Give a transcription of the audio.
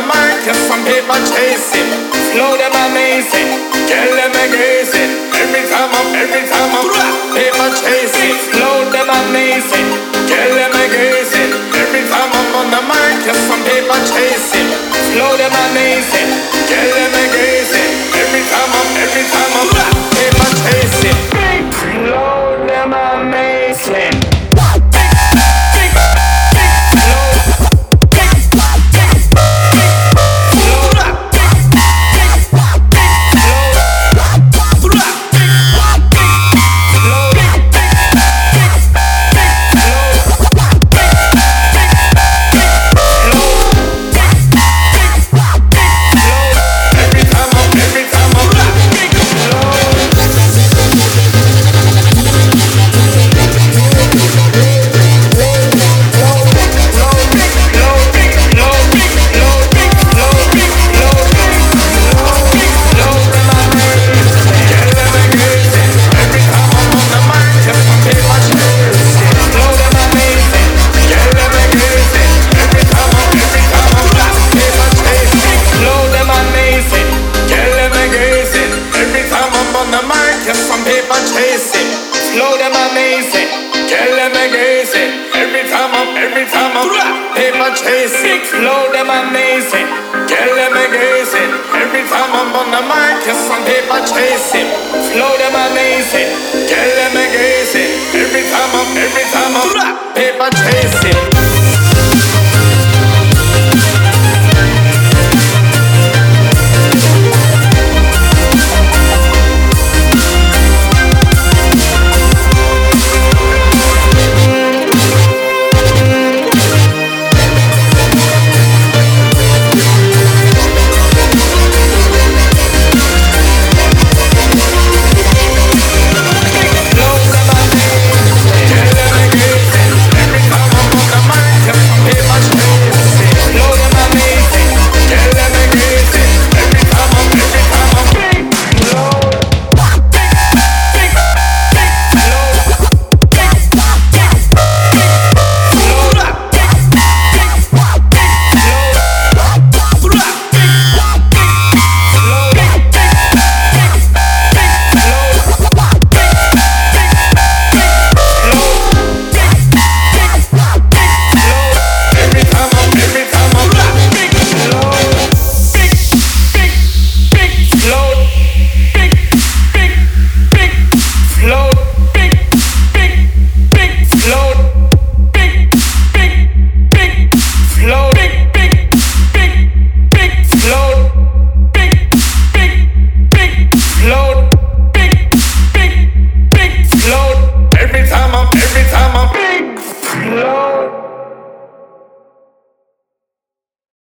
the mic, yes, some people chasing. Flow them amazing, girl them amazing. Every time I'm, every time I'm, people chasing. Flow them amazing, girl them amazing. Every time I'm on the mic, yes, some people chasing. Flow them amazing, girl them amazing. Every time I'm, every time I'm, people chasing. Flow them amazing. Slow them amazing, girl them amazing. Every time I'm, every time I'm, paper chasing, slow them amazing, girl them amazing. Every time I'm on the mic, yes, some paper chasing, slow them amazing, girl them amazing. Every time I'm, every time I'm, paper chasing.